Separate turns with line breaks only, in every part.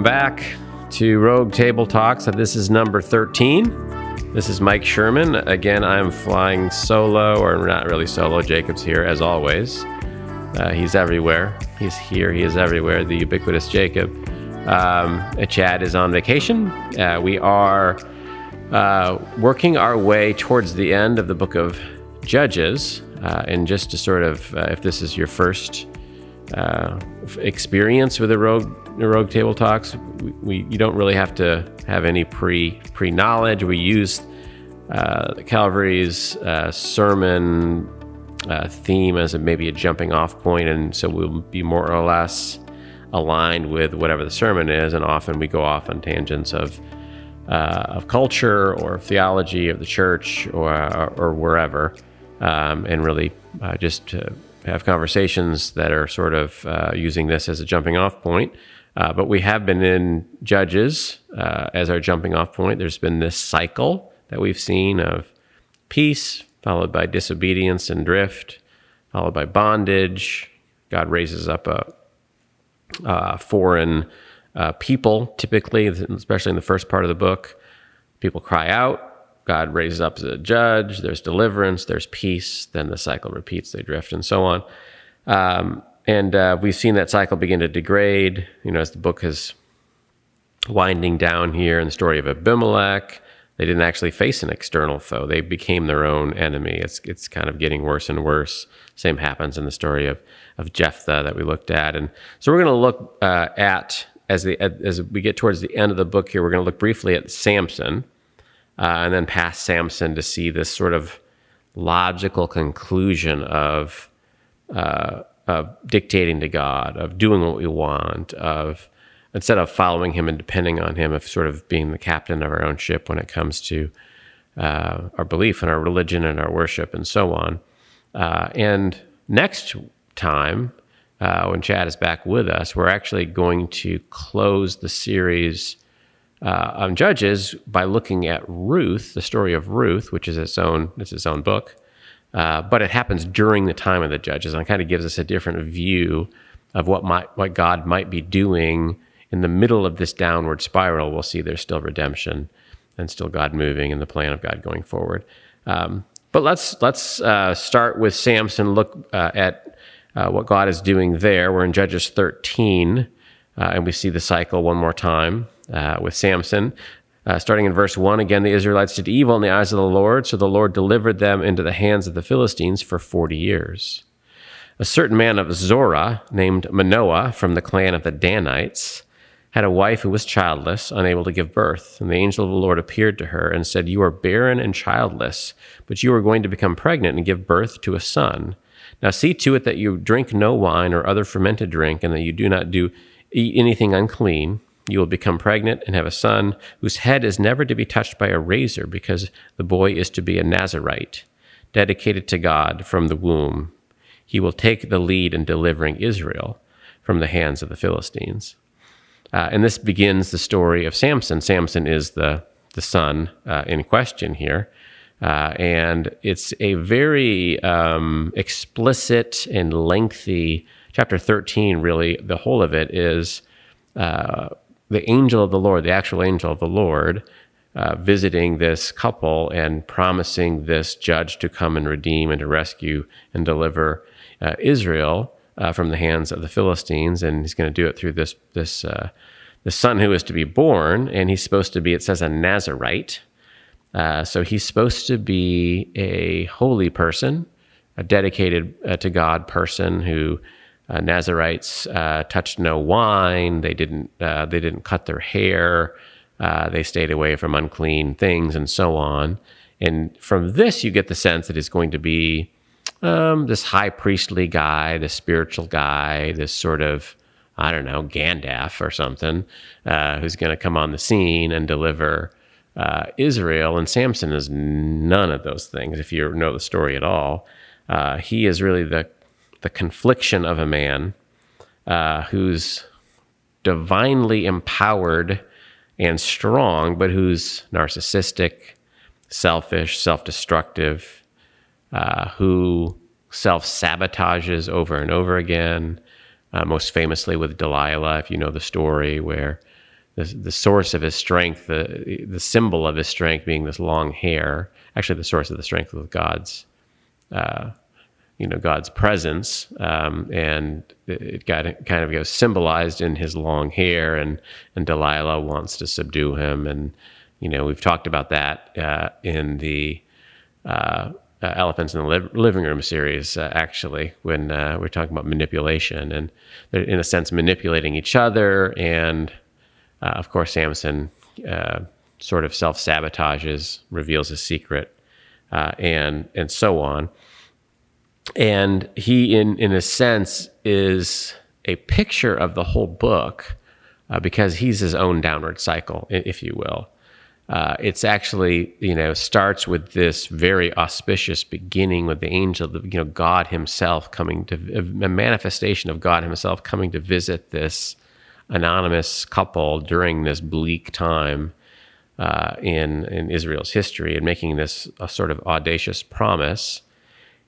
welcome back to Rogue Table Talks. This is number 13. This is Mike Sherman. Again, I'm flying solo, or not really solo. Jacob's here, as always. Uh, he's everywhere. He's here. He is everywhere. The ubiquitous Jacob. Um, Chad is on vacation. Uh, we are uh, working our way towards the end of the book of Judges. Uh, and just to sort of, uh, if this is your first uh, experience with the Rogue, Rogue Table Talks, we, we, you don't really have to have any pre pre knowledge. We use uh, Calvary's uh, sermon uh, theme as a, maybe a jumping off point, and so we'll be more or less aligned with whatever the sermon is. And often we go off on tangents of uh, of culture or theology of the church or or, or wherever, um, and really uh, just have conversations that are sort of uh, using this as a jumping off point. Uh, but we have been in Judges uh, as our jumping off point. There's been this cycle that we've seen of peace, followed by disobedience and drift, followed by bondage. God raises up a, a foreign uh, people, typically, especially in the first part of the book. People cry out, God raises up as a judge, there's deliverance, there's peace, then the cycle repeats, they drift, and so on. Um, and uh, we've seen that cycle begin to degrade, you know, as the book is winding down here in the story of Abimelech. They didn't actually face an external foe. They became their own enemy. It's, it's kind of getting worse and worse. Same happens in the story of, of Jephthah that we looked at. And so we're going to look uh, at, as, the, as we get towards the end of the book here, we're going to look briefly at Samson uh, and then past Samson to see this sort of logical conclusion of, uh, of dictating to God, of doing what we want, of instead of following Him and depending on Him, of sort of being the captain of our own ship when it comes to uh, our belief and our religion and our worship and so on. Uh, and next time, uh, when Chad is back with us, we're actually going to close the series uh, on Judges by looking at Ruth, the story of Ruth, which is its own it's its own book, uh, but it happens during the time of the Judges and kind of gives us a different view of what might what God might be doing in the middle of this downward spiral. We'll see there's still redemption and still God moving and the plan of God going forward. Um, but let's let's uh, start with Samson. Look uh, at uh, what God is doing there. We're in Judges 13, uh, and we see the cycle one more time with Samson. Uh, starting in verse 1, again, the Israelites did evil in the eyes of the Lord, so the Lord delivered them into the hands of the Philistines for 40 years. A certain man of Zorah, named Manoah, from the clan of the Danites, had a wife who was childless, unable to give birth. And the angel of the Lord appeared to her and said, You are barren and childless, but you are going to become pregnant and give birth to a son. Now see to it that you drink no wine or other fermented drink, and that you do not do eat anything unclean you will become pregnant and have a son whose head is never to be touched by a razor because the boy is to be a Nazarite, dedicated to God from the womb. He will take the lead in delivering Israel from the hands of the Philistines. Uh, and this begins the story of Samson. Samson is the, the son uh, in question here. Uh, and it's a very um, explicit and lengthy chapter 13, really. The whole of it is uh, the angel of the Lord, the actual angel of the Lord, uh, visiting this couple and promising this judge to come and redeem and to rescue and deliver uh, Israel uh, from the hands of the Philistines, and he's going to do it through this this uh, the son who is to be born, and he's supposed to be. It says a Nazarite, uh, so he's supposed to be a holy person, a dedicated uh, to God person who uh, Nazarites uh, touched no wine. They didn't. Uh, they didn't cut their hair. Uh, they stayed away from unclean things and so on. And from this, you get the sense that it's going to be um, this high priestly guy, this spiritual guy, this sort of I don't know Gandalf or something, uh, who's going to come on the scene and deliver uh, Israel. And Samson is none of those things. If you know the story at all, he is really the the confliction of a man uh, who's divinely empowered and strong, but who's narcissistic, selfish, self destructive, uh, who self sabotages over and over again, uh, most famously with Delilah, if you know the story, where the, the source of his strength, the, the symbol of his strength being this long hair, actually the source of the strength was God's, uh, you know, God's presence. Um, and it got kind of goes symbolized in his long hair and, and Delilah wants to subdue him. And, you know, we've talked about that uh, in the, uh, uh, Elephants in the Li- Living Room series, uh, actually, when uh, we're talking about manipulation and they're, in a sense, manipulating each other. And uh, of course, Samson sort of self sabotages, reveals his secret, and, and so on. And he, in, in a sense, is a picture of the whole book because he's his own downward cycle, if you will. Uh, it's actually you know starts with this very auspicious beginning with the angel the, you know god himself coming to a manifestation of god himself coming to visit this anonymous couple during this bleak time uh, in in israel's history and making this a sort of audacious promise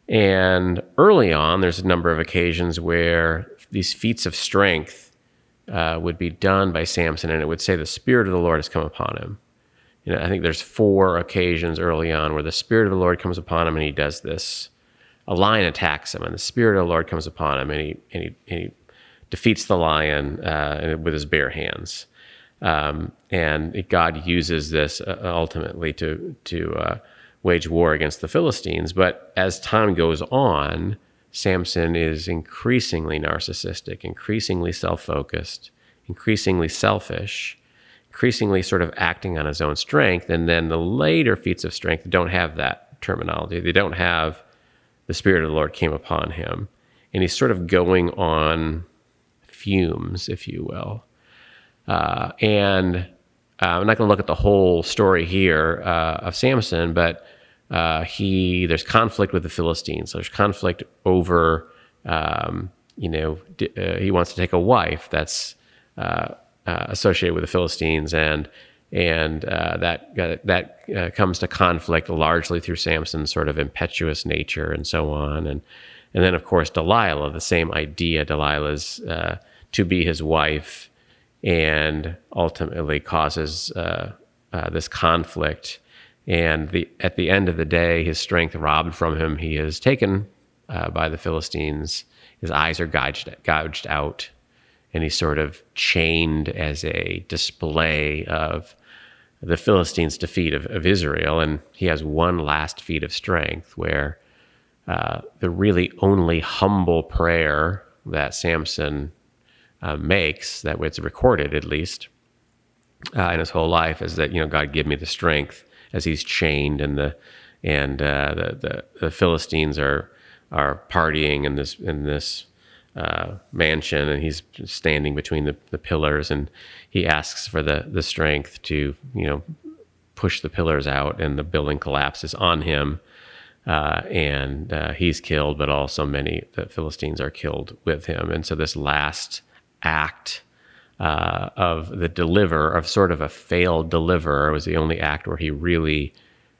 and early on there's a number of occasions where these feats of strength uh, would be done by samson and it would say the spirit of the lord has come upon him you know, I think there's four occasions early on where the Spirit of the Lord comes upon him and he does this. A lion attacks him, and the Spirit of the Lord comes upon him and he, and he, and he defeats the lion uh, with his bare hands. Um, and God uses this uh, ultimately to, to uh, wage war against the Philistines. But as time goes on, Samson is increasingly narcissistic, increasingly self focused, increasingly selfish increasingly sort of acting on his own strength. And then the later feats of strength don't have that terminology. They don't have the Spirit of the Lord came upon him. And he's sort of going on fumes, if you will. Uh, and uh, I'm not going to look at the whole story here uh, of Samson, but uh, he there's conflict with the Philistines. There's conflict over, um, you know, d- uh, he wants to take a wife that's uh, uh, associated with the Philistines, and and uh, that uh, that comes to conflict largely through Samson's sort of impetuous nature and so on, and and then of course Delilah, the same idea. Delilah's to be his wife, and ultimately causes this conflict. And the at the end of the day, his strength robbed from him. He is taken by the Philistines. His eyes are gouged, gouged out and he's sort of chained as a display of the Philistines' defeat of, of Israel. And he has one last feat of strength where uh, the really only humble prayer that Samson uh, makes, that it's recorded at least uh, in his whole life, is that you know God give me the strength as he's chained and the and uh, the, the, the Philistines are are partying in this in this uh, mansion and he's standing between the, the pillars and he asks for the, the strength to, you know, push the pillars out and the building collapses on him. Uh, and uh, he's killed, but also many the Philistines are killed with him. And so this last act uh, of the deliverer, of sort of a failed deliverer, was the only act where he really,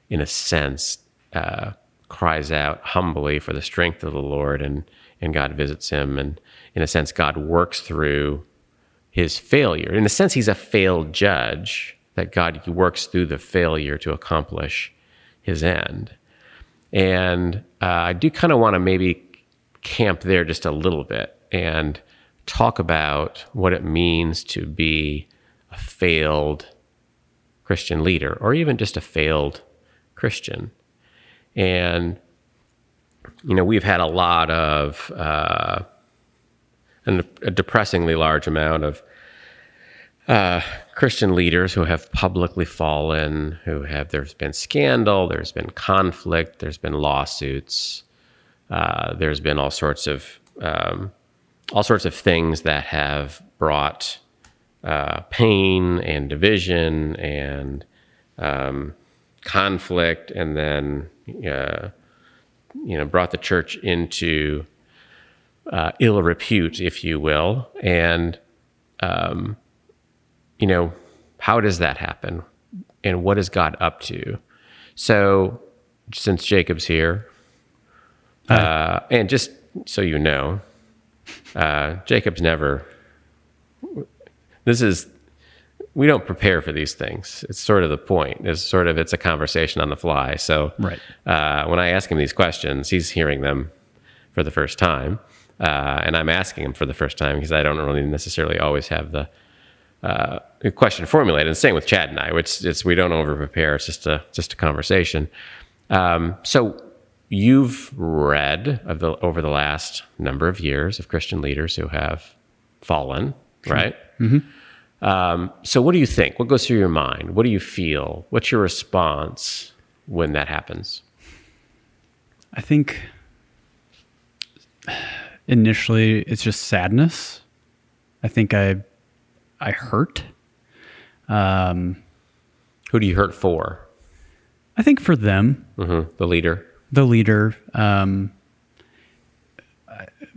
in a sense, uh, cries out humbly for the strength of the Lord and and God visits him. And in a sense, God works through his failure. In a sense, he's a failed judge, that God works through the failure to accomplish his end. And uh, I do kind of want to maybe camp there just a little bit and talk about what it means to be a failed Christian leader or even just a failed Christian. And you know, we've had a lot of, uh, an, a depressingly large amount of uh, Christian leaders who have publicly fallen, who have, there's been scandal, there's been conflict, there's been lawsuits, uh, there's been all sorts of, um, all sorts of things that have brought uh, pain and division and um, conflict and then uh, you know, brought the church into uh, ill repute, if you will. And, um, you know, how does that happen? And what is God up to? So, since Jacob's here, uh, and just so you know, Uh, Jacob's never. This is. We don't prepare for these things. It's sort of the point. It's sort of it's a conversation on the fly. So
Right.
uh, when I ask him these questions, he's hearing them for the first time, uh, and I'm asking him for the first time because I don't really necessarily always have the uh, question formulated. And same with Chad and I, which it's we don't over prepare. It's just a just a conversation. Um, so you've read of the over the last number of years of Christian leaders who have fallen, right? Um, so what do you think? What goes through your mind? What do you feel? What's your response when that happens?
I think initially it's just sadness. I think I I hurt. Um,
Who do you hurt for?
I think for them,
hmm The leader.
The leader, um,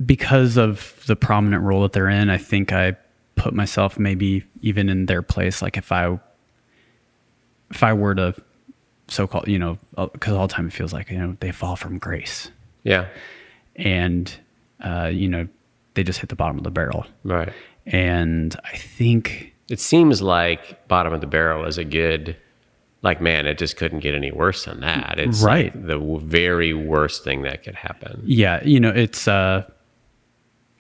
because of the prominent role that they're in, I think I put myself maybe even in their place. Like if I, if I were to, so called, you know, because all the time it feels like you know they fall from grace,
Yeah.
and uh, you know they just hit the bottom of the barrel.
Right.
And I think
It seems like bottom of the barrel is a good, like man, it just couldn't get any worse than that. It's
Right.
like the very worst thing that could happen.
Yeah, you know, it's uh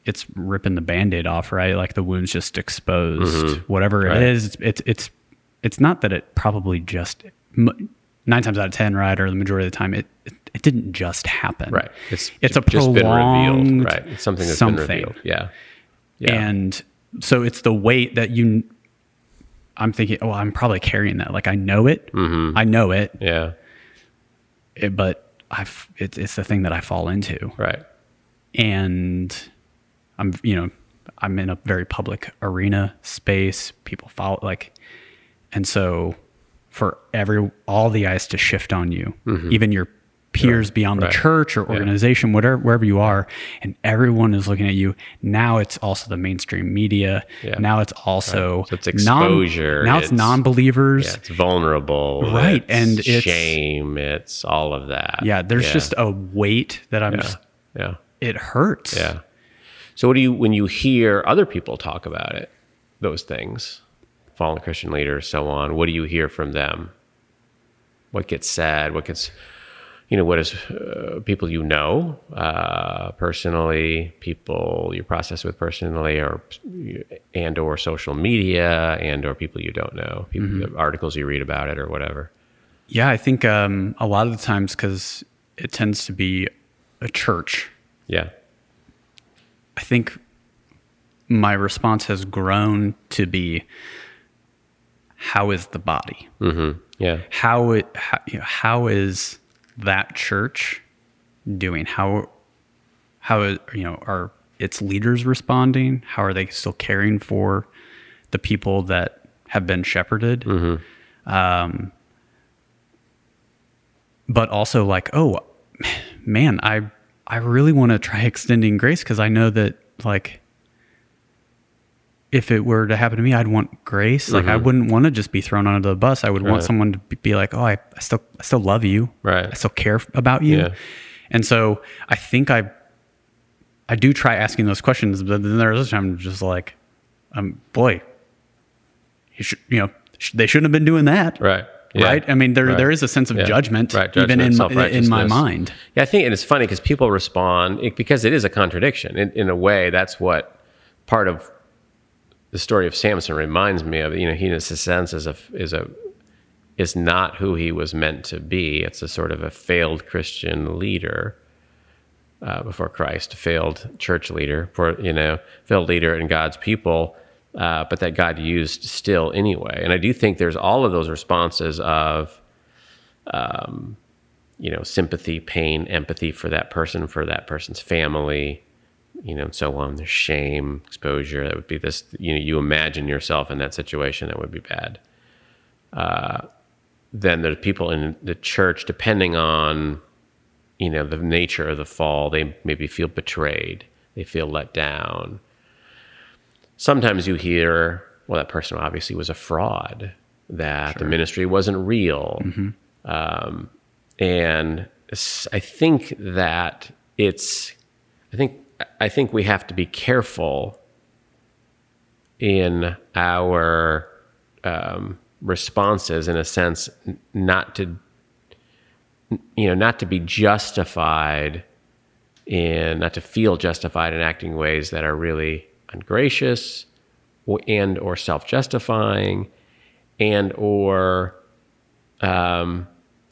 it's ripping the band-aid off, right? Like the wound's just exposed. Whatever
Mm-hmm. Right.
it is, it's, it's it's it's not that it probably just 9 times out of 10, right, or the majority of the time it it, it didn't just happen.
Right. It's
It's a
just been revealed.
prolonged
Right. It's something that's
something.
been revealed. Yeah. Yeah.
And so it's the weight that you I'm thinking, oh, I'm probably carrying that. Like I know it.
Mm-hmm.
I know it,
yeah.
it but I've it's it's the thing that I fall into.
Right.
and I'm you know I'm in a very public arena space. People follow like, and so for every all the eyes to shift on you, even your peers beyond
Mm-hmm. right.
the church or organization, whatever wherever you are, and everyone is looking at you. Now it's also the mainstream media.
Yeah.
Now it's also
So it's exposure,
now it's,
it's-
non-believers.
Yeah. It's vulnerable.
Right,
It's
and it's-
shame. It's all of that.
Yeah, there's
Yeah.
just a weight that I'm.
Yeah.
Just,
Yeah.
it hurts.
Yeah. So what do you when you hear other people talk about it, those things, fallen Christian leaders, so on? What do you hear from them? What gets said? What gets, you know, what is uh, people you know uh, personally, people you process with personally, or and or social media, and or people you don't know, people, articles you read about it, or whatever.
Yeah, I think um, a lot of the times because it tends to be a church.
Yeah.
I think my response has grown to be, how is the body?
Mm-hmm. Yeah.
How it how, you know, how is that church doing? How how you know are its leaders responding? How are they still caring for the people that have been shepherded? Um, but also like, oh man, I I really want to try extending grace because I know that like if it were to happen to me, I'd want grace. Like I wouldn't want to just be thrown under the bus. I would want someone to be- like, oh, I, I still I still love you.
Right.
I still care about you.
Yeah.
And so I think I I do try asking those questions, but then there's other times just like, um, boy, you should you know sh- they shouldn't have been doing that.
Right. Yeah.
Right. I mean, there
Right.
there is a sense of
Yeah.
judgment,
Right,
even in my, in my mind.
Yeah, I think, and it's funny because people respond it, because it is a contradiction. In, in a way, that's what part of the story of Samson reminds me of. You know, he in a sense is a is a is not who he was meant to be. It's a sort of a failed Christian leader uh, before Christ, failed church leader, for you know, failed leader in God's people, uh, but that God used still anyway. And I do think there's all of those responses of you know, sympathy, pain, empathy for that person, for that person's family, you know, and so on. There's shame, exposure. That would be this, you know, you imagine yourself in that situation, that would be bad. Uh, then there's people in the church, depending on, you know, the nature of the fall, they maybe feel betrayed, they feel let down. Sometimes you hear, well, that person obviously was a fraud, that the ministry wasn't real. Um, and I think that it's, I think I think we have to be careful in our um, responses, in a sense, not to you know not to be justified in not to feel justified in acting ways that are really ungracious and or self-justifying and or um,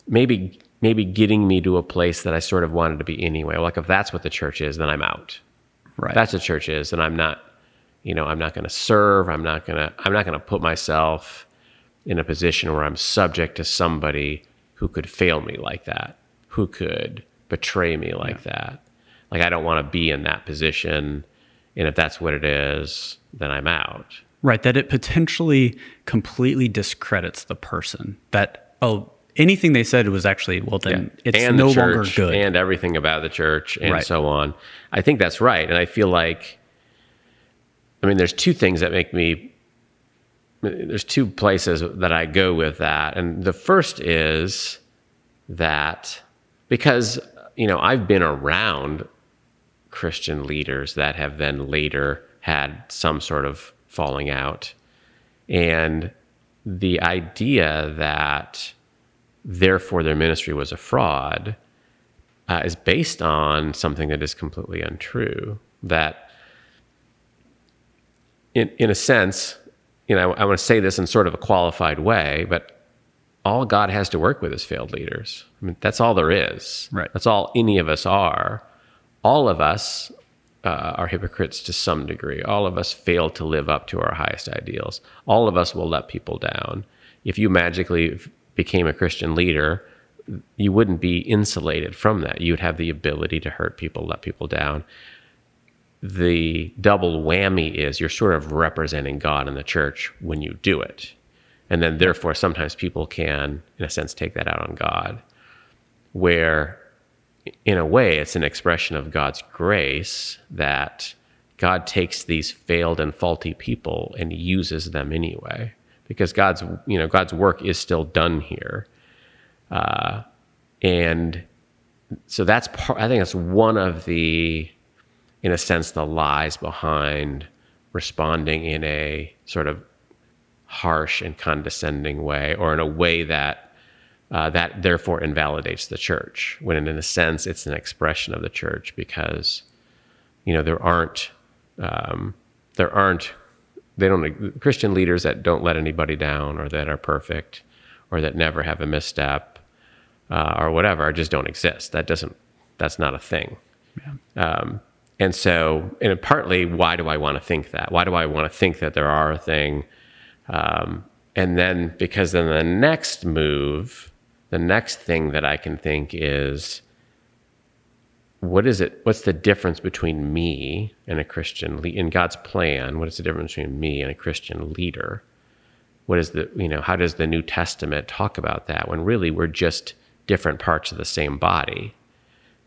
maybe maybe getting me to a place that I sort of wanted to be anyway. Like if that's what the church is, then I'm out.
Right.
If that's what church is, then I'm not. You know, I'm not going to serve. I'm not going to. I'm not going to put myself in a position where I'm subject to somebody who could fail me like that, who could betray me like that. Like I don't want to be in that position. And if that's what it is, then I'm out.
Right, that it potentially completely discredits the person. That oh, anything they said was actually well then it's
and
no
the
longer good.
and everything about the church and
Right.
so on. I think that's right, and I feel like, I mean, there's two things that make me. There's two places that I go with that, and the first is that because you know I've been around Christian leaders that have then later had some sort of falling out, and the idea that therefore their ministry was a fraud uh, is based on something that is completely untrue. That, in, in a sense, you know, I, I want to say this in sort of a qualified way, but all God has to work with is failed leaders. I mean, that's all there is.
Right.
That's all any of us are. All of us uh, are hypocrites to some degree. All of us fail to live up to our highest ideals. All of us will let people down. If you magically became a Christian leader, you wouldn't be insulated from that. You'd have the ability to hurt people, let people down. The double whammy is you're sort of representing God in the church when you do it. And then, therefore, sometimes people can, in a sense, take that out on God, where in a way, it's an expression of God's grace that God takes these failed and faulty people and uses them anyway, because God's you know God's work is still done here, uh, and so that's part. I think that's one of the, in a sense, the lies behind responding in a sort of harsh and condescending way, or in a way that uh, that therefore invalidates the church. When in a sense, it's an expression of the church because you know there aren't um, there aren't they don't Christian leaders that don't let anybody down or that are perfect or that never have a misstep uh, or whatever just don't exist. That doesn't that's not a thing. Um, and so, and partly, why do I want to think that? Why do I want to think that there are a thing? Um, and then, because then the next move, the next thing that I can think is, what is it? What's the difference between me and a Christian le- in God's plan? What is the difference between me and a Christian leader? What is the you know? How does the New Testament talk about that? When really we're just different parts of the same body,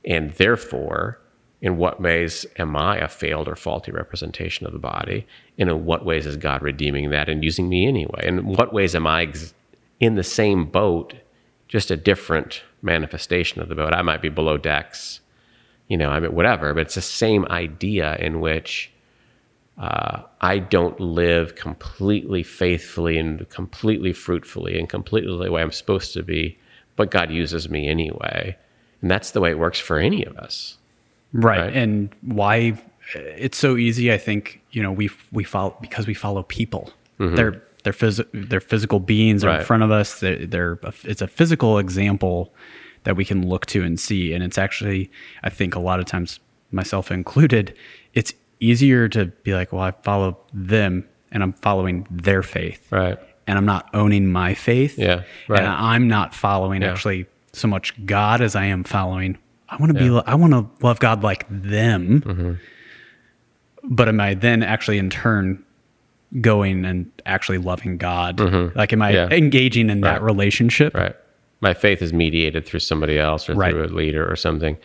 and therefore, in what ways am I a failed or faulty representation of the body? And in what ways is God redeeming that and using me anyway? And in what ways am I ex- in the same boat, just a different manifestation of the boat? I might be below decks, you know, I mean, whatever, but it's the same idea in which uh, I don't live completely faithfully and completely fruitfully and completely the way I'm supposed to be, but God uses me anyway. And that's the way it works for any of us.
right.
Right.
and why it's so easy i think you know we we follow because we follow people they're they're phys- they're physical beings are in
Mm-hmm.
Front of us they're, they're it's a physical example that we can look to and see and it's actually i think a lot of times myself included it's easier to be like well i follow them and i'm following their faith
Right.
and i'm not owning my faith
Yeah, right.
and i'm not following
Yeah.
actually so much god as i am following i want to be i want to love god like them
Mm-hmm.
but am I then actually in turn going and actually loving God? Like, am I
Mm-hmm. Yeah.
engaging in that relationship?
Right. My faith is mediated through somebody else or
Right.
through a leader or something.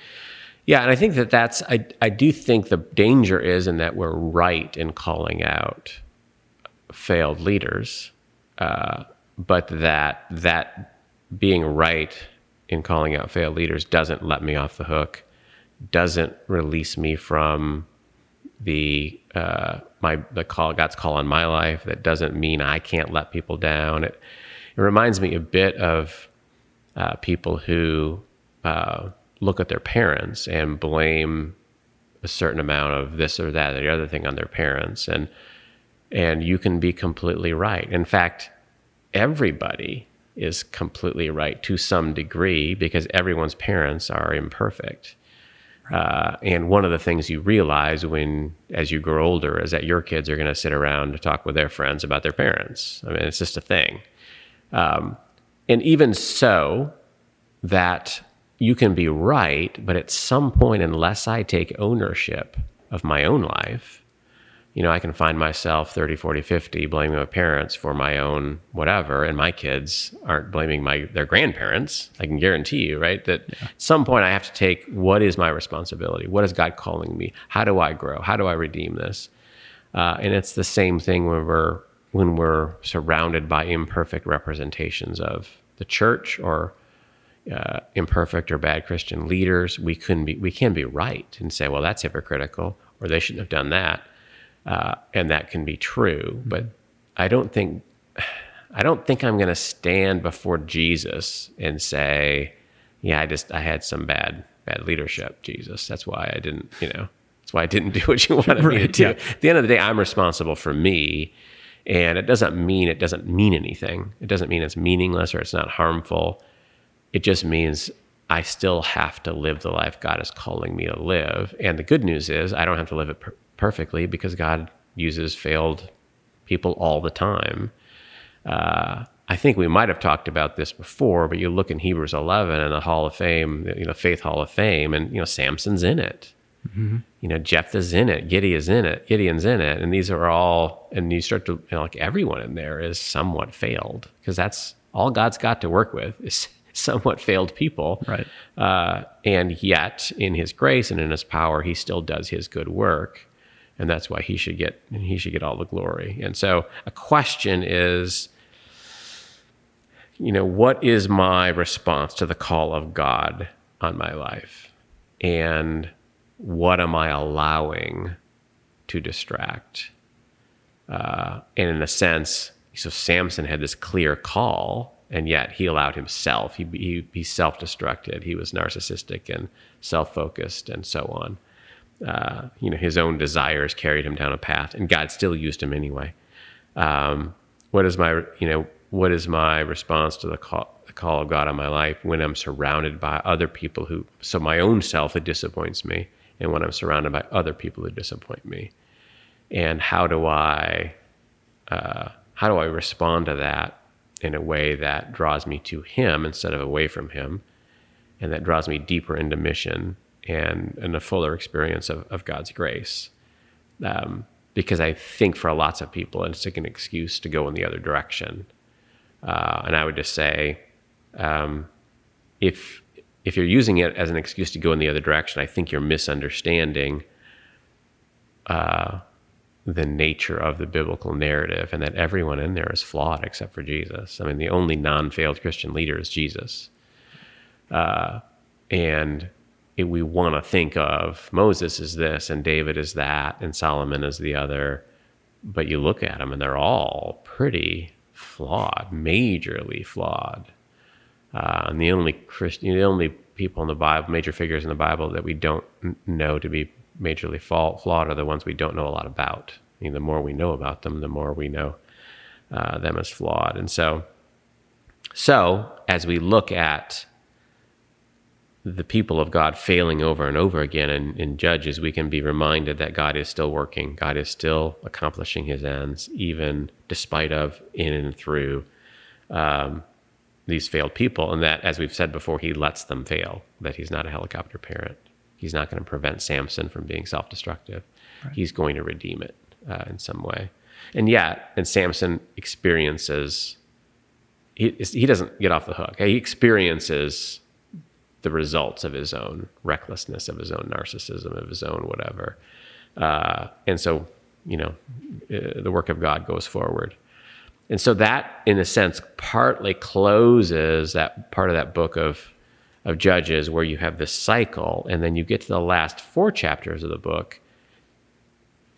Yeah, and I think that that's I I do think the danger is in that we're right in calling out failed leaders, uh, but that that being right in calling out failed leaders doesn't let me off the hook, doesn't release me from the uh, my the call God's call on my life. That doesn't mean I can't let people down. It it reminds me a bit of uh, people who uh, look at their parents and blame a certain amount of this or that or the other thing on their parents, and and you can be completely right. In fact, everybody is completely right to some degree because everyone's parents are imperfect. Uh, and one of the things you realize when, as you grow older, is that your kids are going to sit around to talk with their friends about their parents. I mean, it's just a thing. Um, and even so, that you can be right, but at some point, unless I take ownership of my own life, you know, I can find myself 30, 40, 50 blaming my parents for my own whatever, and my kids aren't blaming my their grandparents. I can guarantee you, right? That yeah. at some point I have to take what is my responsibility? What is God calling me? How do I grow? How do I redeem this? Uh, and it's the same thing when we're when we're surrounded by imperfect representations of the church or uh, imperfect or bad Christian leaders. We couldn't be we can be right and say, well, that's hypocritical, or they shouldn't have done that uh, and that can be true. Mm-hmm. But I don't think I don't think I'm going to stand before Jesus and say, "Yeah, I just I had some bad bad leadership, Jesus. That's why I didn't, you know, that's why I didn't do what you wanted right, me to do." Yeah. At the end of the day, I'm responsible for me, and it doesn't mean it doesn't mean anything. It doesn't mean it's meaningless or it's not harmful. It just means I still have to live the life God is calling me to live. And the good news is I don't have to live it per- perfectly because God uses failed people all the time. Uh, I think we might have talked about this before, but you look in Hebrews 11 and the Hall of Fame, you know, Faith Hall of Fame, and you know, Samson's in it. Mm-hmm. You know, Jephthah's in it, Gideon's in it, Gideon's in it, and these are all. And you start to you know, like everyone in there is somewhat failed because that's all God's got to work with is somewhat failed people.
Right.
Uh, and yet, in His grace and in His power, He still does His good work and that's why he should get he should get all the glory. And so a question is you know, what is my response to the call of God on my life? And what am I allowing to distract? Uh, and in a sense, so Samson had this clear call, and yet he allowed himself. He, he, he self destructed. He was narcissistic and self focused and so on uh, you know, his own desires carried him down a path, and God still used him anyway. Um, what is my, you know, what is my response to the call, the call of God on my life when I'm surrounded by other people who, so my own self, it disappoints me, and when I'm surrounded by other people who disappoint me, and how do I, uh, how do I respond to that in a way that draws me to Him instead of away from Him, and that draws me deeper into mission and, and a fuller experience of, of God's grace. Um, because I think for lots of people, it's like an excuse to go in the other direction. Uh, and I would just say, um, if if you're using it as an excuse to go in the other direction, I think you're misunderstanding uh, the nature of the biblical narrative, and that everyone in there is flawed except for Jesus. I mean, the only non-failed Christian leader is Jesus, uh, and it, we want to think of Moses as this and David as that and Solomon as the other. But you look at them and they're all pretty flawed, majorly flawed. Uh, and the only Christian, the only people in the Bible, major figures in the Bible that we don't know to be majorly flawed are the ones we don't know a lot about. I mean, the more we know about them, the more we know uh, them as flawed. And so, so as we look at the people of God failing over and over again in, in Judges, we can be reminded that God is still working. God is still accomplishing His ends, even despite of in and through um, these failed people. And that, as we've said before, He lets them fail. That He's not a helicopter parent. He's not going to prevent Samson from being self-destructive. Right. He's going to redeem it uh, in some way. And yet, and Samson experiences. He, he doesn't get off the hook. He experiences the results of his own recklessness, of his own narcissism, of his own whatever. Uh, and so, you know, uh, the work of God goes forward. And so that, in a sense, partly closes that part of that book of of Judges where you have this cycle, and then you get to the last four chapters of the book,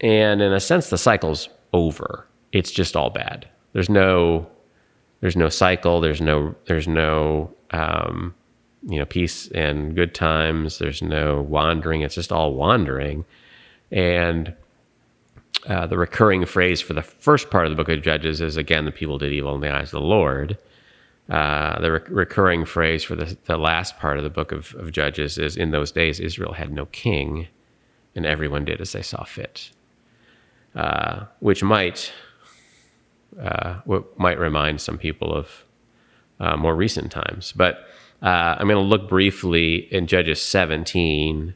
and in a sense, the cycle's over. It's just all bad. There's no, there's no cycle. There's no, there's no, um, you know, peace and good times. There's no wandering. It's just all wandering, and uh, the recurring phrase for the first part of the book of Judges is again, the people did evil in the eyes of the Lord. Uh, the re- recurring phrase for the, the last part of the book of, of Judges is in those days, Israel had no king, and everyone did as they saw fit, uh, which might uh, might remind some people of uh, more recent times. But I'm going to look briefly in Judges 17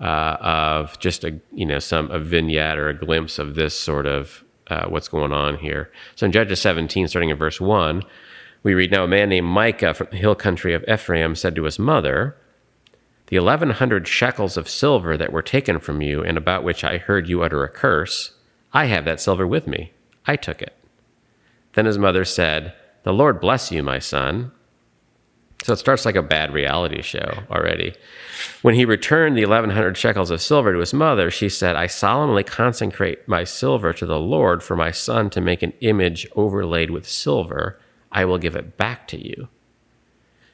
uh, of just a you know some a vignette or a glimpse of this sort of uh, what's going on here. So in Judges 17, starting in verse one, we read now a man named Micah from the hill country of Ephraim said to his mother. The eleven hundred shekels of silver that were taken from you, and about which I heard you utter a curse, I have that silver with me. I took it. Then his mother said, The Lord bless you, my son. So it starts like a bad reality show already. When he returned the 1100 shekels of silver to his mother, she said, I solemnly consecrate my silver to the Lord for my son to make an image overlaid with silver. I will give it back to you.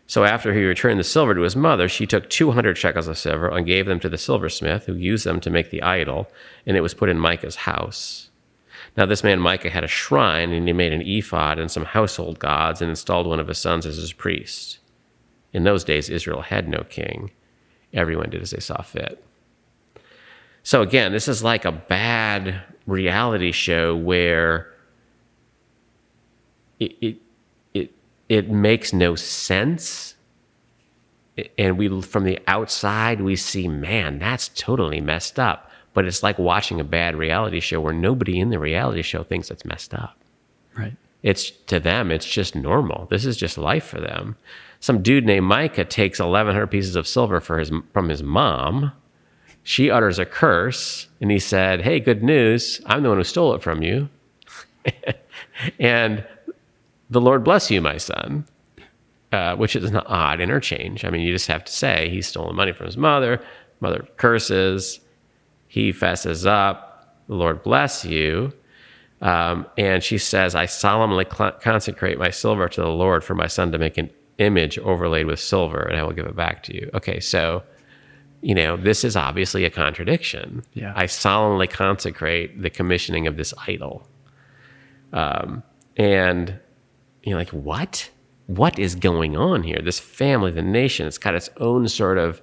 So after he returned the silver to his mother, she took 200 shekels of silver and gave them to the silversmith, who used them to make the idol, and it was put in Micah's house. Now, this man Micah had a shrine, and he made an ephod and some household gods, and installed one of his sons as his priest. In those days, Israel had no king. Everyone did as they saw fit. So, again, this is like a bad reality show where it, it, it, it makes no sense. And we, from the outside, we see, man, that's totally messed up. But it's like watching a bad reality show where nobody in the reality show thinks it's messed up.
Right.
It's to them, it's just normal. This is just life for them some dude named Micah takes 1,100 pieces of silver for his, from his mom. She utters a curse, and he said, Hey, good news. I'm the one who stole it from you. and the Lord bless you, my son, uh, which is an odd interchange. I mean, you just have to say he's stolen money from his mother, mother curses, he fesses up, the Lord bless you. Um, and she says, I solemnly cl- consecrate my silver to the Lord for my son to make an image overlaid with silver and I will give it back to you. Okay, so you know, this is obviously a contradiction.
Yeah.
I solemnly consecrate the commissioning of this idol. Um, and you're like, what? What is going on here? This family, the nation, it's got its own sort of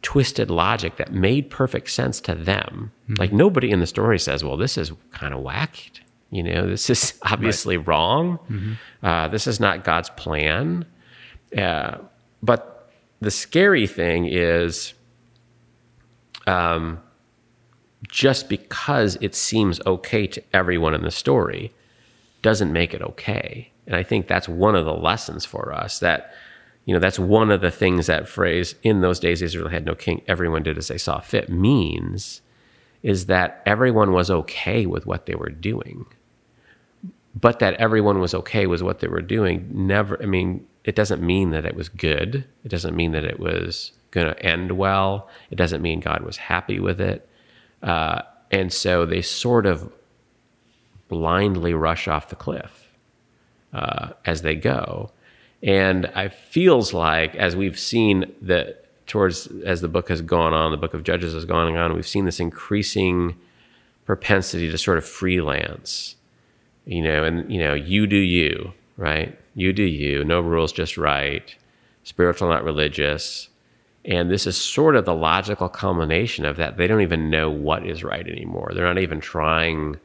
twisted logic that made perfect sense to them. Mm-hmm. Like nobody in the story says, well, this is kind of whacked. You know, this is obviously right. wrong. Mm-hmm. Uh, this is not God's plan. Uh, but the scary thing is um, just because it seems okay to everyone in the story doesn't make it okay. And I think that's one of the lessons for us that, you know, that's one of the things that phrase, in those days Israel had no king, everyone did as they saw fit, means is that everyone was okay with what they were doing but that everyone was okay with what they were doing never i mean it doesn't mean that it was good. It doesn't mean that it was going to end well. It doesn't mean god was happy with it. Uh, and so they sort of blindly rush off the cliff uh, as they go. And it feels like as we've seen that towards as the book has gone on the book of judges has gone on we've seen this increasing propensity to sort of freelance you know, and you know, you do you, right? You do you. No rules, just right. Spiritual, not religious. And this is sort of the logical culmination of that. They don't even know what is right anymore. They're not even trying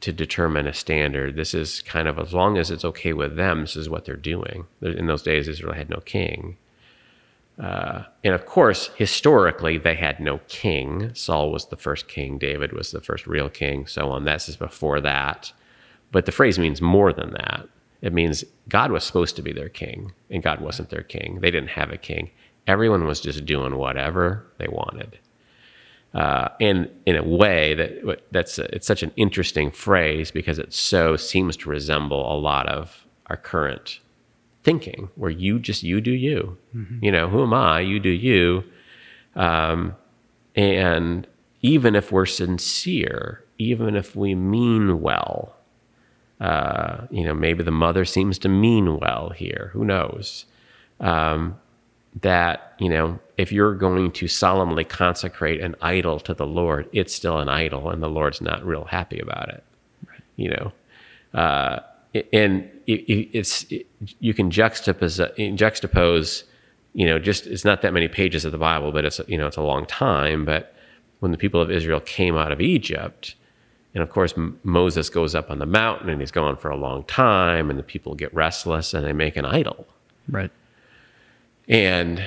to determine a standard. This is kind of as long as it's okay with them, this is what they're doing. In those days, Israel had no king. Uh, and of course, historically, they had no king. Saul was the first king, David was the first real king, so on. This is before that. But the phrase means more than that. It means God was supposed to be their king, and God wasn't their king. They didn't have a king. Everyone was just doing whatever they wanted. Uh, and in a way that that's a, it's such an interesting phrase because it so seems to resemble a lot of our current thinking where you just you do you you know who am i you do you um, and even if we're sincere even if we mean well uh, you know maybe the mother seems to mean well here. Who knows? Um, that you know if you're going to solemnly consecrate an idol to the lord it's still an idol and the lord's not real happy about it. You know uh, and it, it, it's it, you can juxtapose juxtapose you know just it's not that many pages of the bible but it's you know it's a long time but when the people of israel came out of egypt and of course M- moses goes up on the mountain and he's gone for a long time and the people get restless and they make an idol
Right.
and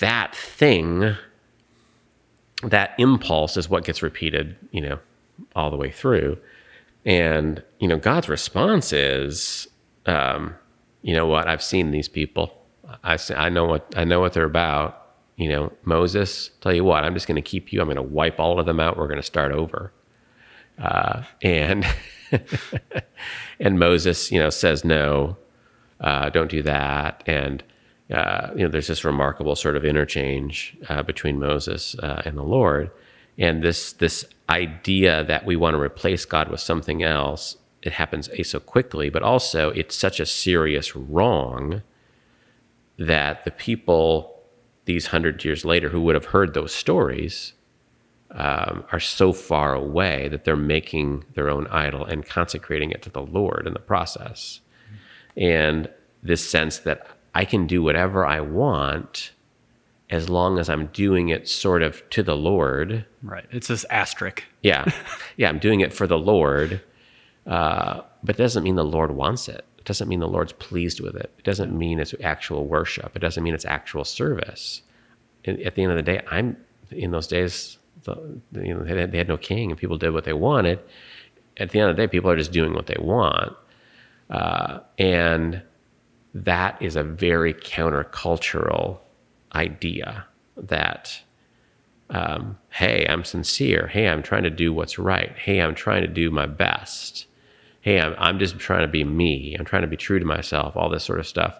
that thing, that impulse is what gets repeated, you know, all the way through. And, you know, God's response is, um, you know what, I've seen these people. I, see- I know what I know what they're about. You know, Moses, tell you what, I'm just going to keep you. I'm going to wipe all of them out. We're going to start over. Uh, and and Moses, you know, says no, uh, don't do that. And uh, you know, there's this remarkable sort of interchange uh, between Moses uh, and the Lord, and this this idea that we want to replace God with something else. It happens so quickly, but also it's such a serious wrong that the people these hundred years later who would have heard those stories um, are so far away that they're making their own idol and consecrating it to the Lord in the process. And this sense that I can do whatever I want as long as I'm doing it sort of to the Lord.
Right. It's this asterisk.
Yeah. yeah, I'm doing it for the Lord. Uh, but it doesn't mean the Lord wants it. It doesn't mean the Lord's pleased with it. It doesn't mean it's actual worship. It doesn't mean it's actual service. And at the end of the day, I'm in those days. The, you know, they had, they had no king, and people did what they wanted. At the end of the day, people are just doing what they want, uh, and that is a very countercultural idea. That um, hey, I'm sincere. Hey, I'm trying to do what's right. Hey, I'm trying to do my best. Hey, I'm, I'm just trying to be me. I'm trying to be true to myself, all this sort of stuff.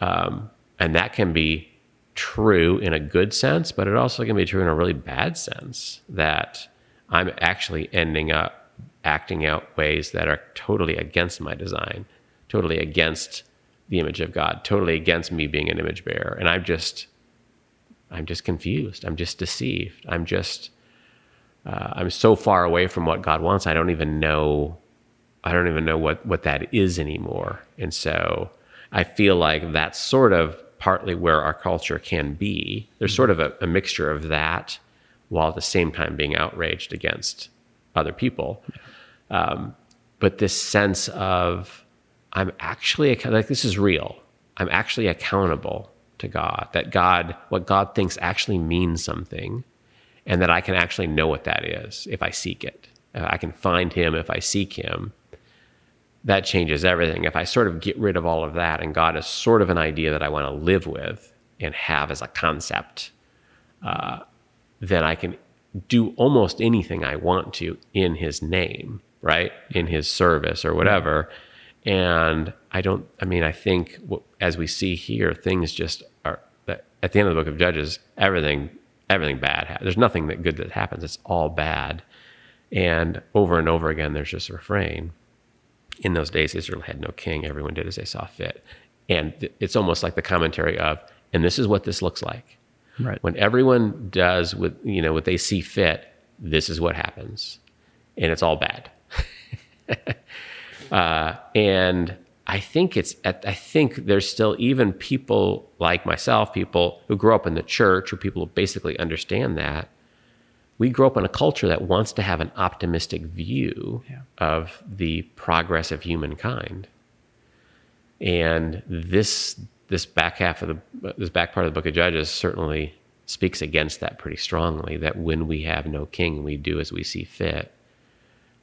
Um, and that can be true in a good sense, but it also can be true in a really bad sense that I'm actually ending up acting out ways that are totally against my design, totally against the image of God, totally against me being an image bearer. And I'm just I'm just confused. I'm just deceived. I'm just, uh, I'm so far away from what God wants. I don't even know, I don't even know what, what that is anymore. And so I feel like that's sort of partly where our culture can be. There's sort of a, a mixture of that while at the same time being outraged against other people. Um, but this sense of, I'm actually, like, this is real. I'm actually accountable to God, that God, what God thinks actually means something, and that I can actually know what that is if I seek it. I can find Him if I seek Him. That changes everything. If I sort of get rid of all of that, and God is sort of an idea that I want to live with and have as a concept, uh, then I can do almost anything I want to in His name, right? In His service or whatever. And I don't, I mean, I think as we see here, things just are, at the end of the book of Judges, everything, everything bad. There's nothing that good that happens. It's all bad. And over and over again, there's this refrain. In those days, Israel had no king. Everyone did as they saw fit. And th- it's almost like the commentary of, and this is what this looks like.
Right.
When everyone does with you know, what they see fit, this is what happens. And it's all bad. Uh, and I think it's at, I think there's still even people like myself, people who grow up in the church, or people who basically understand that. We grow up in a culture that wants to have an optimistic view
Yeah.
of the progress of humankind. And this this back half of the this back part of the book of Judges certainly speaks against that pretty strongly. That when we have no king, we do as we see fit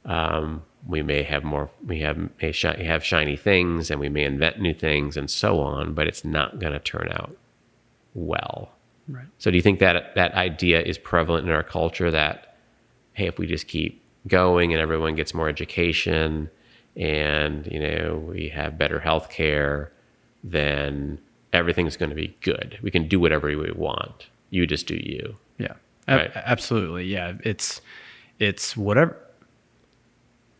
um, we may have more we have may shi- have shiny things and we may invent new things and so on but it's not going to turn out well
Right.
so do you think that that idea is prevalent in our culture that hey if we just keep going and everyone gets more education and you know we have better health care then everything's going to be good. We can do whatever we want. You just do you.
Yeah. A-
Right.
absolutely. Yeah. It's it's whatever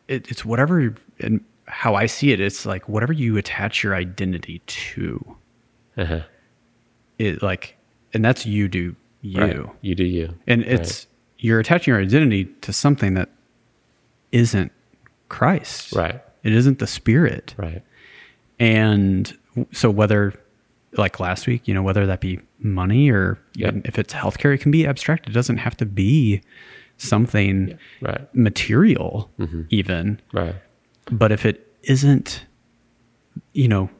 it, it's whatever and how I see it, it's like whatever you attach your identity to.
Uh-huh.
It like and that's you do you.
Right. You do you.
And it's you're attaching your identity to something that isn't Christ.
Right.
It isn't the spirit.
Right.
And so whether like last week, you know, whether that be money or
Yep.
if it's healthcare, it can be abstract. It doesn't have to be something
Right.
material
Mm-hmm.
even.
Right.
But if it isn't, you know,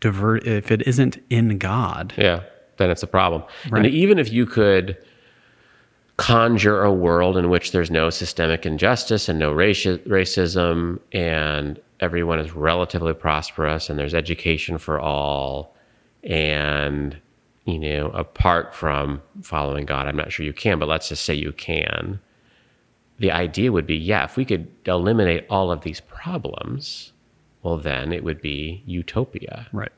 divert if it isn't in God,
Yeah, then it's a problem.
Right.
And even if you could conjure a world in which there's no systemic injustice and no raci- racism and everyone is relatively prosperous and there's education for all and you know apart from following god i'm not sure you can but let's just say you can the idea would be yeah if we could eliminate all of these problems well then it would be utopia
right.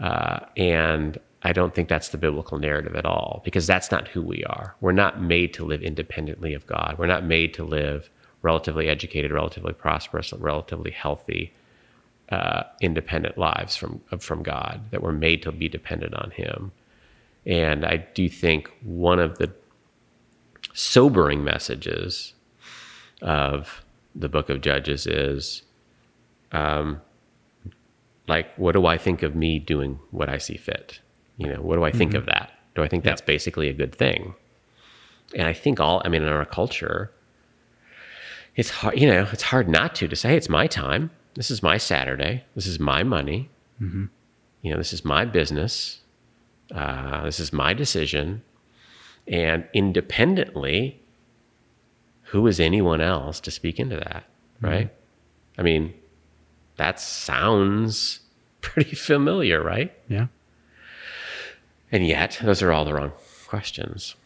uh, and I don't think that's the biblical narrative at all because that's not who we are. We're not made to live independently of God. We're not made to live relatively educated, relatively prosperous, relatively healthy, uh, independent lives from from God. That we're made to be dependent on Him. And I do think one of the sobering messages of the book of Judges is like what do i think of me doing what i see fit you know what do i think mm-hmm. of that? Do i think that's basically a good thing? And i think all i mean in our culture it's hard you know it's hard not to to say it's my time. This is my saturday. This is my money. Mm-hmm. You know this is my business. Uh, this is my decision. And independently who is anyone else to speak into that mm-hmm. right? I mean that sounds pretty familiar, right?
Yeah.
And yet, those are all the wrong questions.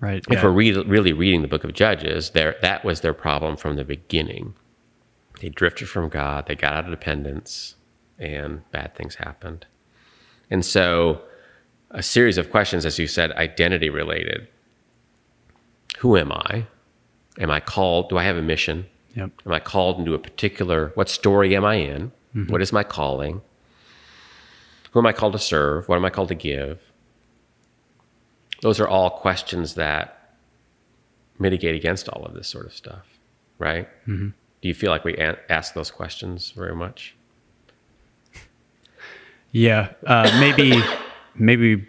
Right.
If
yeah.
we're re- really reading the book of Judges, there that was their problem from the beginning. They drifted from God, they got out of dependence, and bad things happened. And so, a series of questions, as you said, identity related. Who am I? Am I called? Do I have a mission?
Yep.
Am I called into a particular, what story am I in? Mm-hmm. What is my calling? Who am I called to serve? What am I called to give? Those are all questions that mitigate against all of this sort of stuff, right? Mm-hmm. Do you feel like we a- ask those questions very much?
Yeah, uh, maybe, maybe.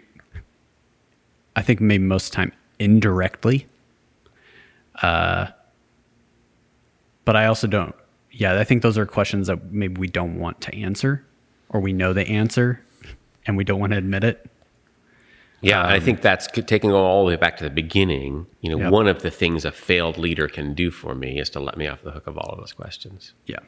I think maybe most of the time indirectly. Uh, but I also don't. Yeah, I think those are questions that maybe we don't want to answer, or we know the answer, and we don't want to admit it.
Yeah, and I think that's taking all the way back to the beginning. You know,
Yep.
one of the things a failed leader can do for me is to let me off the hook of all of those questions.
Yeah,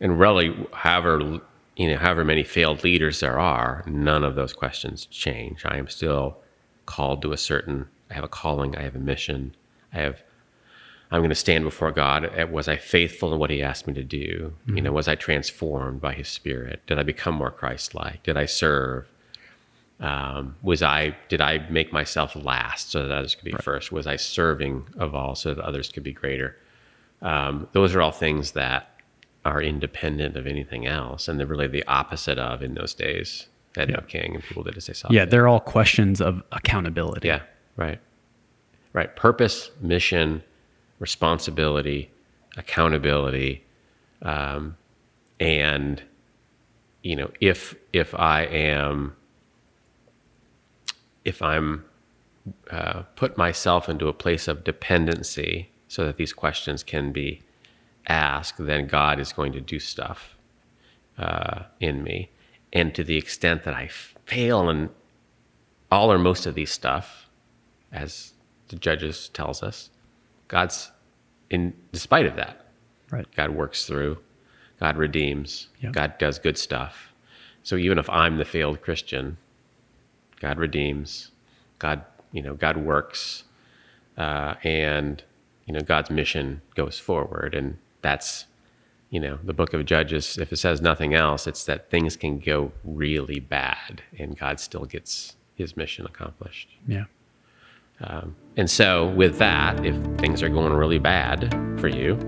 And really, however you know, however many failed leaders there are, none of those questions change. I am still called to a certain. I have a calling. I have a mission. I have. I'm going to stand before God. Uh, Was I faithful in what He asked me to do? You know, was I transformed by His Spirit? Did I become more Christ-like? Did I serve? Um, was I? Did I make myself last so that others could be first? Was I serving of all so that others could be greater? Um, those are all things that are independent of anything else, and they're really the opposite of in those days. Had no king, and people did as they saw.
yeah,
fit.
they're all questions of accountability.
yeah, right, right. Purpose, mission, responsibility, accountability, um, and you know, if if I am, if I'm uh, put myself into a place of dependency, so that these questions can be asked, then God is going to do stuff uh, in me. And to the extent that I fail in all or most of these stuff, as the judges tells us, God's in despite of that,
Right.
God works through, God redeems. God does good stuff. So even if I'm the failed Christian, God redeems, God, you know, God works, uh, and you know, God's mission goes forward, and that's you know, the book of Judges, if it says nothing else, it's that things can go really bad and God still gets his mission accomplished.
Yeah.
Um, and so, with that, if things are going really bad for you,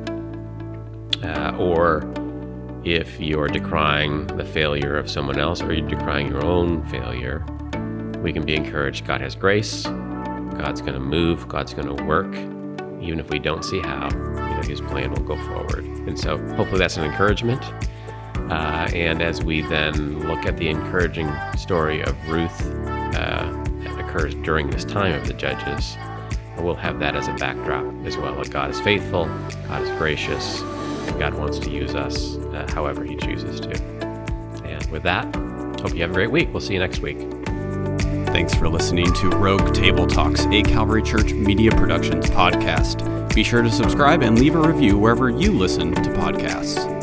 uh, or if you're decrying the failure of someone else or you're decrying your own failure, we can be encouraged. God has grace. God's going to move. God's going to work. Even if we don't see how, you know, His plan will go forward. And so, hopefully, that's an encouragement. Uh, and as we then look at the encouraging story of Ruth uh, that occurs during this time of the judges, we'll have that as a backdrop as well. That God is faithful, God is gracious, God wants to use us uh, however He chooses to. And with that, hope you have a great week. We'll see you next week.
Thanks for listening to Rogue Table Talks, a Calvary Church Media Productions podcast. Be sure to subscribe and leave a review wherever you listen to podcasts.